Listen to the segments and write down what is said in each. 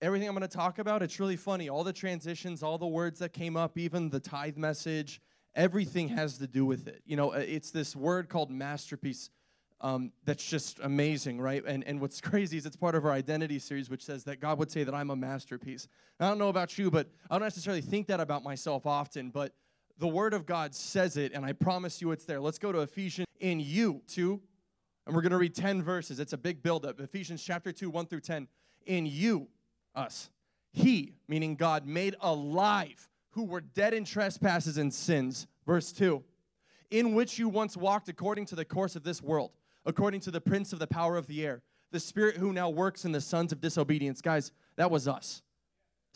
everything I'm going to talk about, it's really funny. All the transitions, all the words that came up, even the tithe message, everything has to do with it. You know, uh, it's this word called masterpiece um, that's just amazing, right? And, and what's crazy is it's part of our identity series, which says that God would say that I'm a masterpiece. I don't know about you, but I don't necessarily think that about myself often, but the Word of God says it, and I promise you it's there. Let's go to Ephesians in you, 2, and we're going to read 10 verses. It's a big buildup. Ephesians chapter 2, 1 through 10. In you, us, He, meaning God, made alive who were dead in trespasses and sins. Verse 2 In which you once walked according to the course of this world, according to the prince of the power of the air, the spirit who now works in the sons of disobedience. Guys, that was us.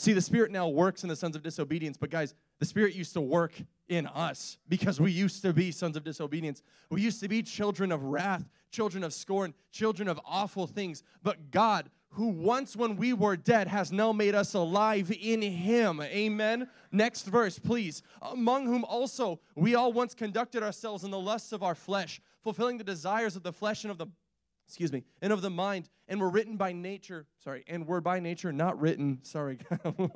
See, the Spirit now works in the sons of disobedience, but guys, the Spirit used to work in us because we used to be sons of disobedience. We used to be children of wrath, children of scorn, children of awful things. But God, who once when we were dead has now made us alive in him. Amen. Next verse, please. Among whom also we all once conducted ourselves in the lusts of our flesh, fulfilling the desires of the flesh and of the excuse me, and of the mind, and were written by nature, sorry, and were by nature not written, sorry,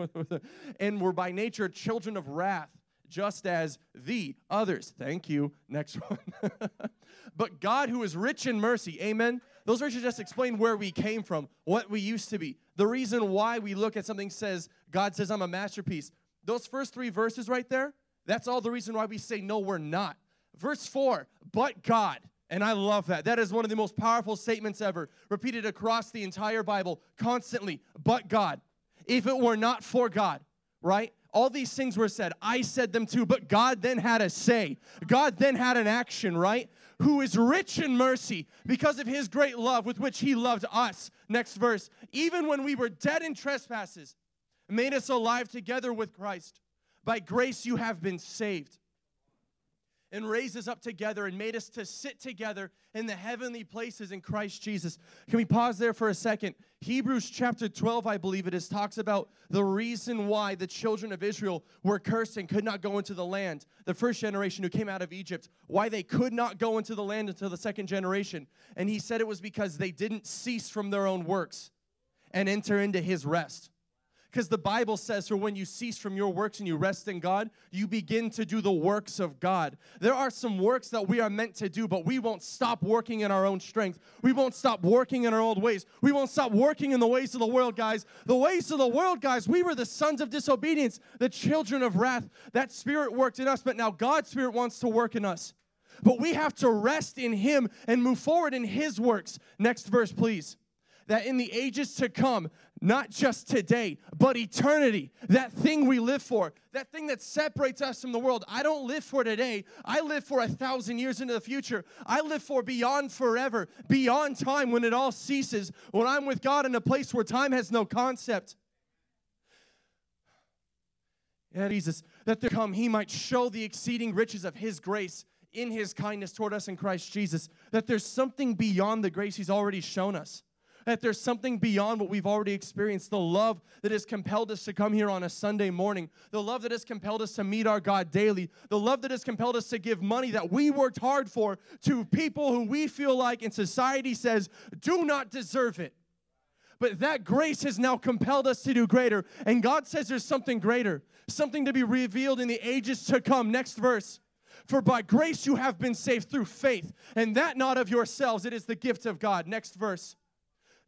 and were by nature children of wrath, just as the others. Thank you. Next one. but God, who is rich in mercy, amen. Those verses just explain where we came from, what we used to be. The reason why we look at something says, God says, I'm a masterpiece. Those first three verses right there, that's all the reason why we say, no, we're not. Verse 4, but God. And I love that. That is one of the most powerful statements ever, repeated across the entire Bible constantly. But God. If it were not for God, right? All these things were said. I said them too, but God then had a say. God then had an action, right? Who is rich in mercy because of his great love with which he loved us. Next verse. Even when we were dead in trespasses, made us alive together with Christ. By grace you have been saved and raised us up together and made us to sit together in the heavenly places in Christ Jesus. Can we pause there for a second? Hebrews chapter 12, I believe it is, talks about the reason why the children of Israel were cursed and could not go into the land. The first generation who came out of Egypt, why they could not go into the land until the second generation. And he said it was because they didn't cease from their own works and enter into his rest. Because the Bible says, for when you cease from your works and you rest in God, you begin to do the works of God. There are some works that we are meant to do, but we won't stop working in our own strength. We won't stop working in our old ways. We won't stop working in the ways of the world, guys. The ways of the world, guys, we were the sons of disobedience, the children of wrath. That spirit worked in us, but now God's spirit wants to work in us. But we have to rest in Him and move forward in His works. Next verse, please that in the ages to come, not just today, but eternity, that thing we live for, that thing that separates us from the world. I don't live for today. I live for a thousand years into the future. I live for beyond forever, beyond time when it all ceases, when I'm with God in a place where time has no concept. Yeah, Jesus, that there come, he might show the exceeding riches of his grace in his kindness toward us in Christ Jesus, that there's something beyond the grace he's already shown us that there's something beyond what we've already experienced. The love that has compelled us to come here on a Sunday morning, the love that has compelled us to meet our God daily, the love that has compelled us to give money that we worked hard for to people who we feel like in society says do not deserve it. But that grace has now compelled us to do greater. And God says there's something greater, something to be revealed in the ages to come. Next verse. For by grace you have been saved through faith, and that not of yourselves, it is the gift of God. Next verse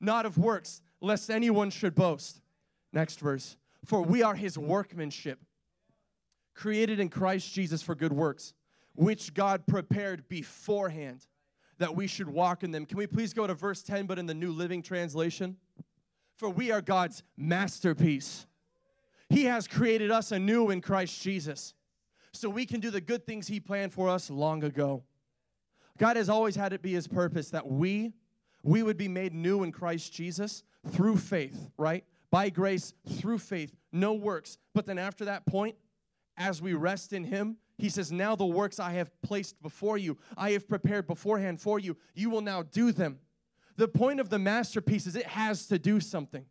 not of works, lest anyone should boast. Next verse. For we are his workmanship, created in Christ Jesus for good works, which God prepared beforehand that we should walk in them. Can we please go to verse 10, but in the New Living Translation? For we are God's masterpiece. He has created us anew in Christ Jesus so we can do the good things He planned for us long ago. God has always had it be His purpose that we we would be made new in Christ Jesus through faith, right? By grace, through faith, no works. But then after that point, as we rest in Him, He says, Now the works I have placed before you, I have prepared beforehand for you, you will now do them. The point of the masterpiece is it has to do something.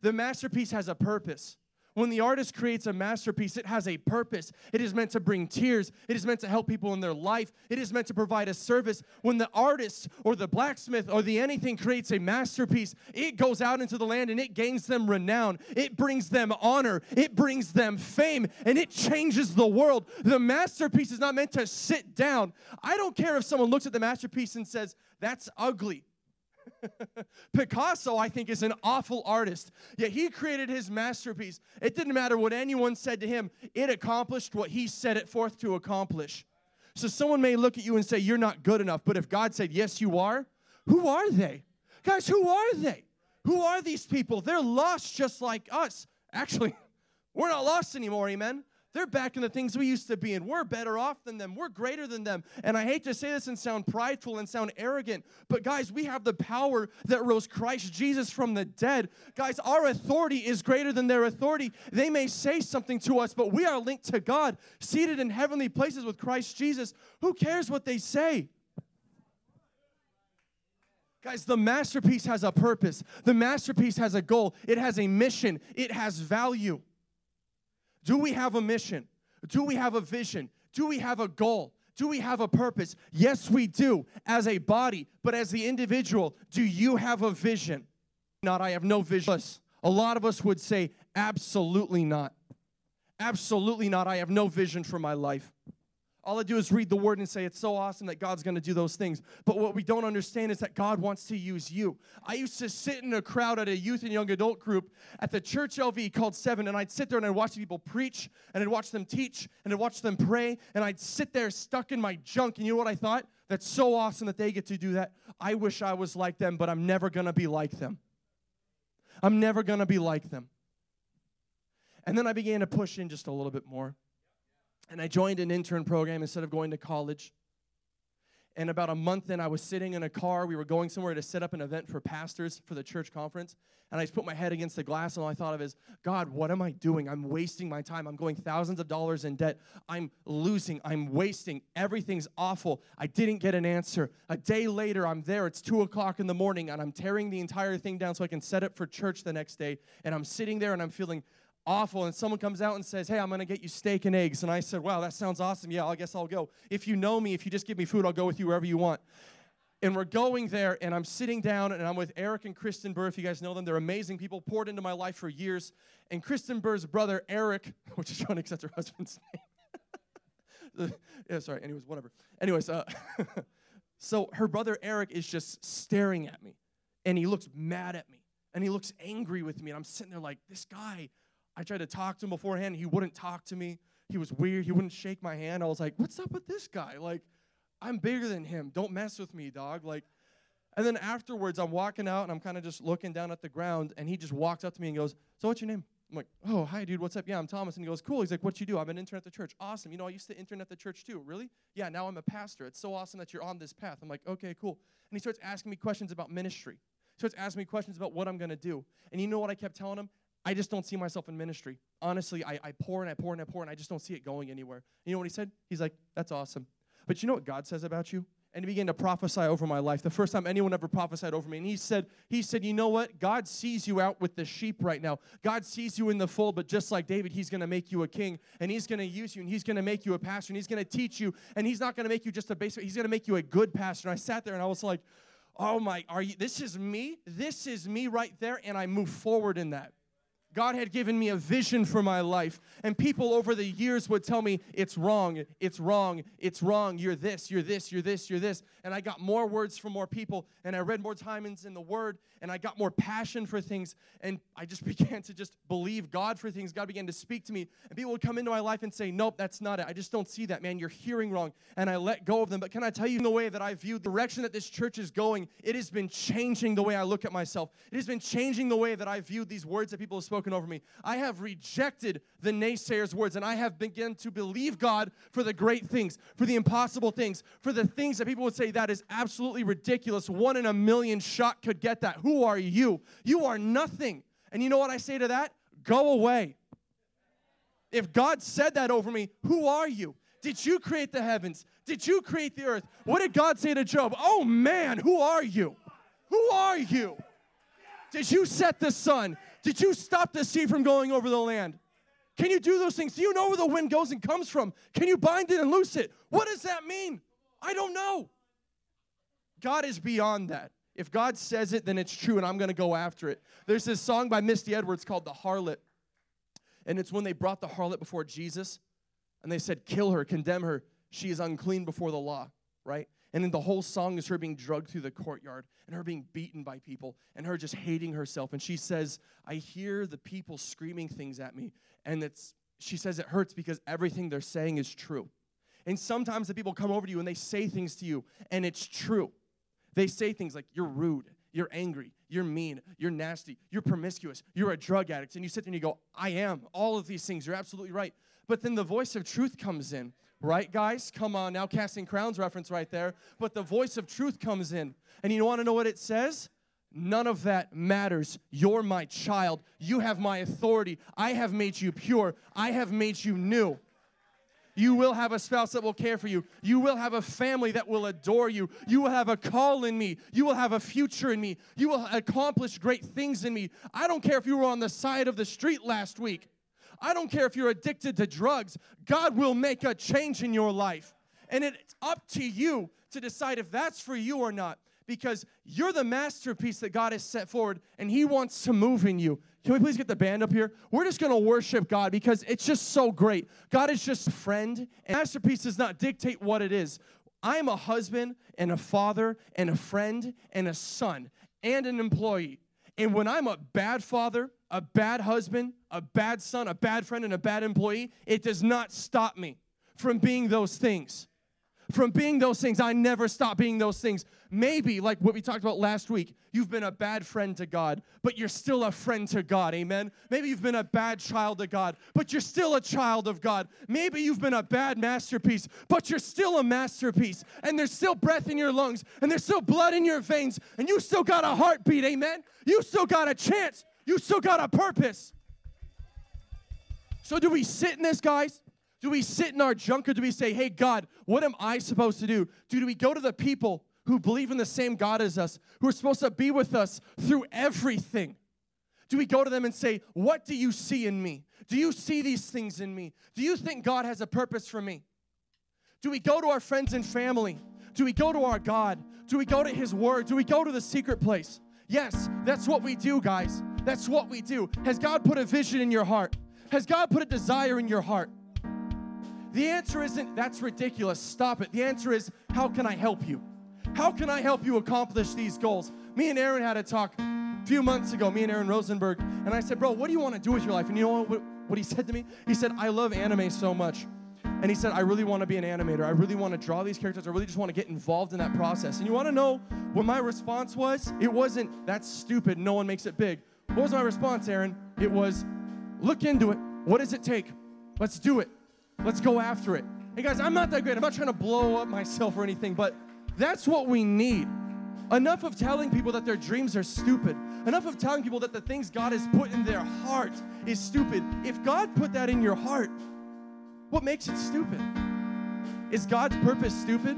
The masterpiece has a purpose. When the artist creates a masterpiece, it has a purpose. It is meant to bring tears. It is meant to help people in their life. It is meant to provide a service. When the artist or the blacksmith or the anything creates a masterpiece, it goes out into the land and it gains them renown. It brings them honor. It brings them fame and it changes the world. The masterpiece is not meant to sit down. I don't care if someone looks at the masterpiece and says, that's ugly. Picasso, I think, is an awful artist. Yet he created his masterpiece. It didn't matter what anyone said to him, it accomplished what he set it forth to accomplish. So someone may look at you and say, You're not good enough. But if God said, Yes, you are, who are they? Guys, who are they? Who are these people? They're lost just like us. Actually, we're not lost anymore, amen? They're back in the things we used to be in. We're better off than them. We're greater than them. And I hate to say this and sound prideful and sound arrogant, but guys, we have the power that rose Christ Jesus from the dead. Guys, our authority is greater than their authority. They may say something to us, but we are linked to God, seated in heavenly places with Christ Jesus. Who cares what they say? Guys, the masterpiece has a purpose. The masterpiece has a goal. It has a mission. It has value. Do we have a mission? Do we have a vision? Do we have a goal? Do we have a purpose? Yes, we do as a body, but as the individual, do you have a vision? Not, I have no vision. A lot of us would say, absolutely not. Absolutely not. I have no vision for my life. All I do is read the word and say it's so awesome that God's going to do those things. But what we don't understand is that God wants to use you. I used to sit in a crowd at a youth and young adult group at the church LV called Seven, and I'd sit there and I'd watch people preach, and I'd watch them teach, and I'd watch them pray, and I'd sit there stuck in my junk. And you know what I thought? That's so awesome that they get to do that. I wish I was like them, but I'm never going to be like them. I'm never going to be like them. And then I began to push in just a little bit more. And I joined an intern program instead of going to college. And about a month in, I was sitting in a car. We were going somewhere to set up an event for pastors for the church conference. And I just put my head against the glass, and all I thought of is, God, what am I doing? I'm wasting my time. I'm going thousands of dollars in debt. I'm losing. I'm wasting. Everything's awful. I didn't get an answer. A day later, I'm there. It's two o'clock in the morning, and I'm tearing the entire thing down so I can set up for church the next day. And I'm sitting there, and I'm feeling awful and someone comes out and says, Hey, I'm gonna get you steak and eggs. And I said, Wow, that sounds awesome. Yeah, I guess I'll go. If you know me, if you just give me food, I'll go with you wherever you want. And we're going there, and I'm sitting down, and I'm with Eric and Kristen Burr. If you guys know them, they're amazing people, poured into my life for years. And Kristen Burr's brother, Eric, which is funny because that's her husband's name. yeah, sorry. Anyways, whatever. Anyways, uh, so her brother Eric is just staring at me, and he looks mad at me, and he looks angry with me. And I'm sitting there like, this guy I tried to talk to him beforehand. He wouldn't talk to me. He was weird. He wouldn't shake my hand. I was like, what's up with this guy? Like, I'm bigger than him. Don't mess with me, dog. Like, and then afterwards, I'm walking out and I'm kind of just looking down at the ground, and he just walks up to me and goes, So what's your name? I'm like, Oh, hi, dude. What's up? Yeah, I'm Thomas. And he goes, Cool. He's like, What you do? I'm an intern at the church. Awesome. You know, I used to intern at the church too. Really? Yeah, now I'm a pastor. It's so awesome that you're on this path. I'm like, Okay, cool. And he starts asking me questions about ministry. He starts asking me questions about what I'm going to do. And you know what I kept telling him? I just don't see myself in ministry. Honestly, I, I pour and I pour and I pour and I just don't see it going anywhere. You know what he said? He's like, that's awesome. But you know what God says about you? And he began to prophesy over my life. The first time anyone ever prophesied over me. And he said, he said, you know what? God sees you out with the sheep right now. God sees you in the fold, but just like David, he's gonna make you a king and he's gonna use you and he's gonna make you a pastor and he's gonna teach you and he's not gonna make you just a basic, he's gonna make you a good pastor. And I sat there and I was like, oh my, are you this is me? This is me right there, and I move forward in that. God had given me a vision for my life. And people over the years would tell me, it's wrong, it's wrong, it's wrong, you're this, you're this, you're this, you're this. And I got more words from more people, and I read more times in the Word, and I got more passion for things. And I just began to just believe God for things. God began to speak to me. And people would come into my life and say, Nope, that's not it. I just don't see that, man. You're hearing wrong. And I let go of them. But can I tell you, the way that I view the direction that this church is going, it has been changing the way I look at myself. It has been changing the way that I view these words that people have spoken over me. I have rejected the naysayers' words, and I have begun to believe God for the great things, for the impossible things, for the things that people would say that is absolutely ridiculous. One in a million shot could get that. Who are you? You are nothing. And you know what I say to that? Go away. If God said that over me, who are you? Did you create the heavens? Did you create the earth? What did God say to Job? Oh man, who are you? Who are you? Did you set the sun? Did you stop the sea from going over the land? Can you do those things? Do you know where the wind goes and comes from? Can you bind it and loose it? What does that mean? I don't know. God is beyond that. If God says it, then it's true, and I'm going to go after it. There's this song by Misty Edwards called The Harlot. And it's when they brought the harlot before Jesus and they said, Kill her, condemn her. She is unclean before the law, right? And then the whole song is her being drugged through the courtyard and her being beaten by people and her just hating herself. And she says, I hear the people screaming things at me. And it's, she says it hurts because everything they're saying is true. And sometimes the people come over to you and they say things to you and it's true. They say things like, You're rude, you're angry, you're mean, you're nasty, you're promiscuous, you're a drug addict. And you sit there and you go, I am. All of these things, you're absolutely right. But then the voice of truth comes in Right, guys? Come on now, casting crowns reference right there. But the voice of truth comes in. And you want to know what it says? None of that matters. You're my child. You have my authority. I have made you pure. I have made you new. You will have a spouse that will care for you. You will have a family that will adore you. You will have a call in me. You will have a future in me. You will accomplish great things in me. I don't care if you were on the side of the street last week. I don't care if you're addicted to drugs, God will make a change in your life. And it's up to you to decide if that's for you or not because you're the masterpiece that God has set forward and He wants to move in you. Can we please get the band up here? We're just gonna worship God because it's just so great. God is just a friend, and masterpiece does not dictate what it is. I am a husband and a father and a friend and a son and an employee. And when I'm a bad father, a bad husband, a bad son, a bad friend, and a bad employee, it does not stop me from being those things. From being those things, I never stop being those things. Maybe, like what we talked about last week, you've been a bad friend to God, but you're still a friend to God. Amen. Maybe you've been a bad child to God, but you're still a child of God. Maybe you've been a bad masterpiece, but you're still a masterpiece. And there's still breath in your lungs, and there's still blood in your veins, and you still got a heartbeat. Amen. You still got a chance you still got a purpose. So, do we sit in this, guys? Do we sit in our junk or do we say, hey, God, what am I supposed to do? Do we go to the people who believe in the same God as us, who are supposed to be with us through everything? Do we go to them and say, What do you see in me? Do you see these things in me? Do you think God has a purpose for me? Do we go to our friends and family? Do we go to our God? Do we go to His Word? Do we go to the secret place? Yes, that's what we do, guys. That's what we do. Has God put a vision in your heart? Has God put a desire in your heart? The answer isn't, that's ridiculous, stop it. The answer is, how can I help you? How can I help you accomplish these goals? Me and Aaron had a talk a few months ago, me and Aaron Rosenberg, and I said, Bro, what do you want to do with your life? And you know what, what he said to me? He said, I love anime so much. And he said, I really want to be an animator. I really want to draw these characters. I really just want to get involved in that process. And you want to know what my response was? It wasn't, that's stupid. No one makes it big. What was my response, Aaron? It was, look into it. What does it take? Let's do it. Let's go after it. Hey guys, I'm not that great. I'm not trying to blow up myself or anything, but that's what we need. Enough of telling people that their dreams are stupid. Enough of telling people that the things God has put in their heart is stupid. If God put that in your heart, what makes it stupid? Is God's purpose stupid?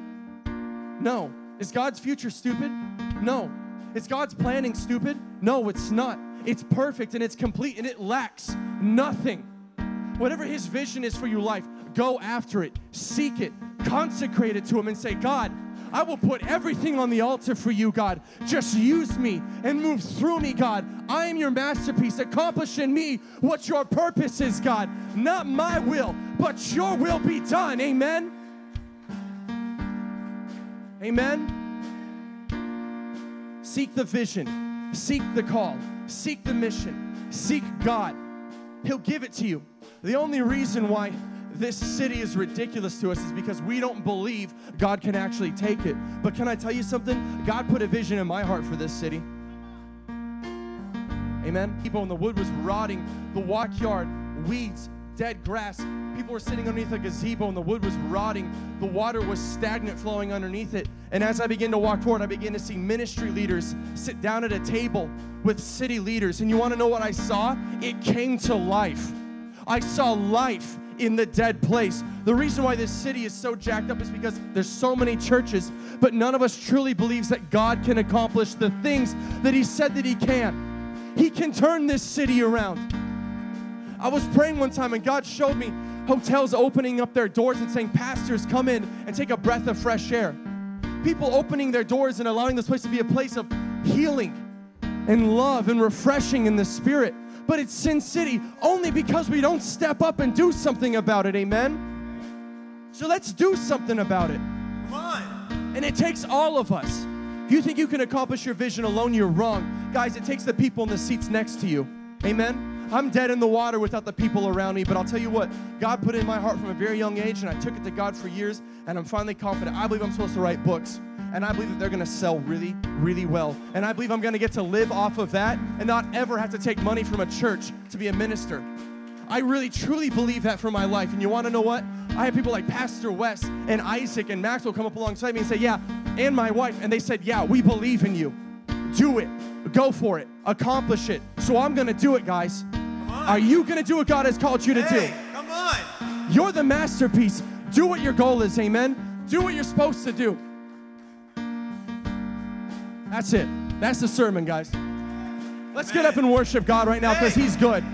No. Is God's future stupid? No. Is God's planning stupid? No, it's not. It's perfect and it's complete and it lacks nothing. Whatever His vision is for your life, go after it, seek it, consecrate it to Him, and say, God, I will put everything on the altar for you, God. Just use me and move through me, God. I am your masterpiece. Accomplish in me what your purpose is, God. Not my will, but your will be done. Amen. Amen. Seek the vision, seek the call, seek the mission, seek God. He'll give it to you. The only reason why this city is ridiculous to us is because we don't believe God can actually take it. But can I tell you something? God put a vision in my heart for this city. Amen. People in the wood was rotting, the walk yard, weeds, dead grass. People were sitting underneath a gazebo and the wood was rotting. The water was stagnant flowing underneath it. And as I began to walk forward, I began to see ministry leaders sit down at a table with city leaders. And you want to know what I saw? It came to life. I saw life in the dead place. The reason why this city is so jacked up is because there's so many churches, but none of us truly believes that God can accomplish the things that he said that he can. He can turn this city around. I was praying one time and God showed me hotels opening up their doors and saying, Pastors, come in and take a breath of fresh air. People opening their doors and allowing this place to be a place of healing and love and refreshing in the spirit. But it's Sin City only because we don't step up and do something about it. Amen? So let's do something about it. Come on. And it takes all of us. If you think you can accomplish your vision alone, you're wrong. Guys, it takes the people in the seats next to you. Amen? I'm dead in the water without the people around me, but I'll tell you what, God put it in my heart from a very young age, and I took it to God for years, and I'm finally confident. I believe I'm supposed to write books, and I believe that they're gonna sell really, really well. And I believe I'm gonna get to live off of that and not ever have to take money from a church to be a minister. I really truly believe that for my life. And you wanna know what? I have people like Pastor Wes and Isaac and Maxwell come up alongside me and say, Yeah, and my wife. And they said, Yeah, we believe in you. Do it. Go for it. Accomplish it. So I'm gonna do it, guys. Are you gonna do what God has called you to hey, do? come on. You're the masterpiece. Do what your goal is, amen? Do what you're supposed to do. That's it. That's the sermon, guys. Let's get up and worship God right now because He's good.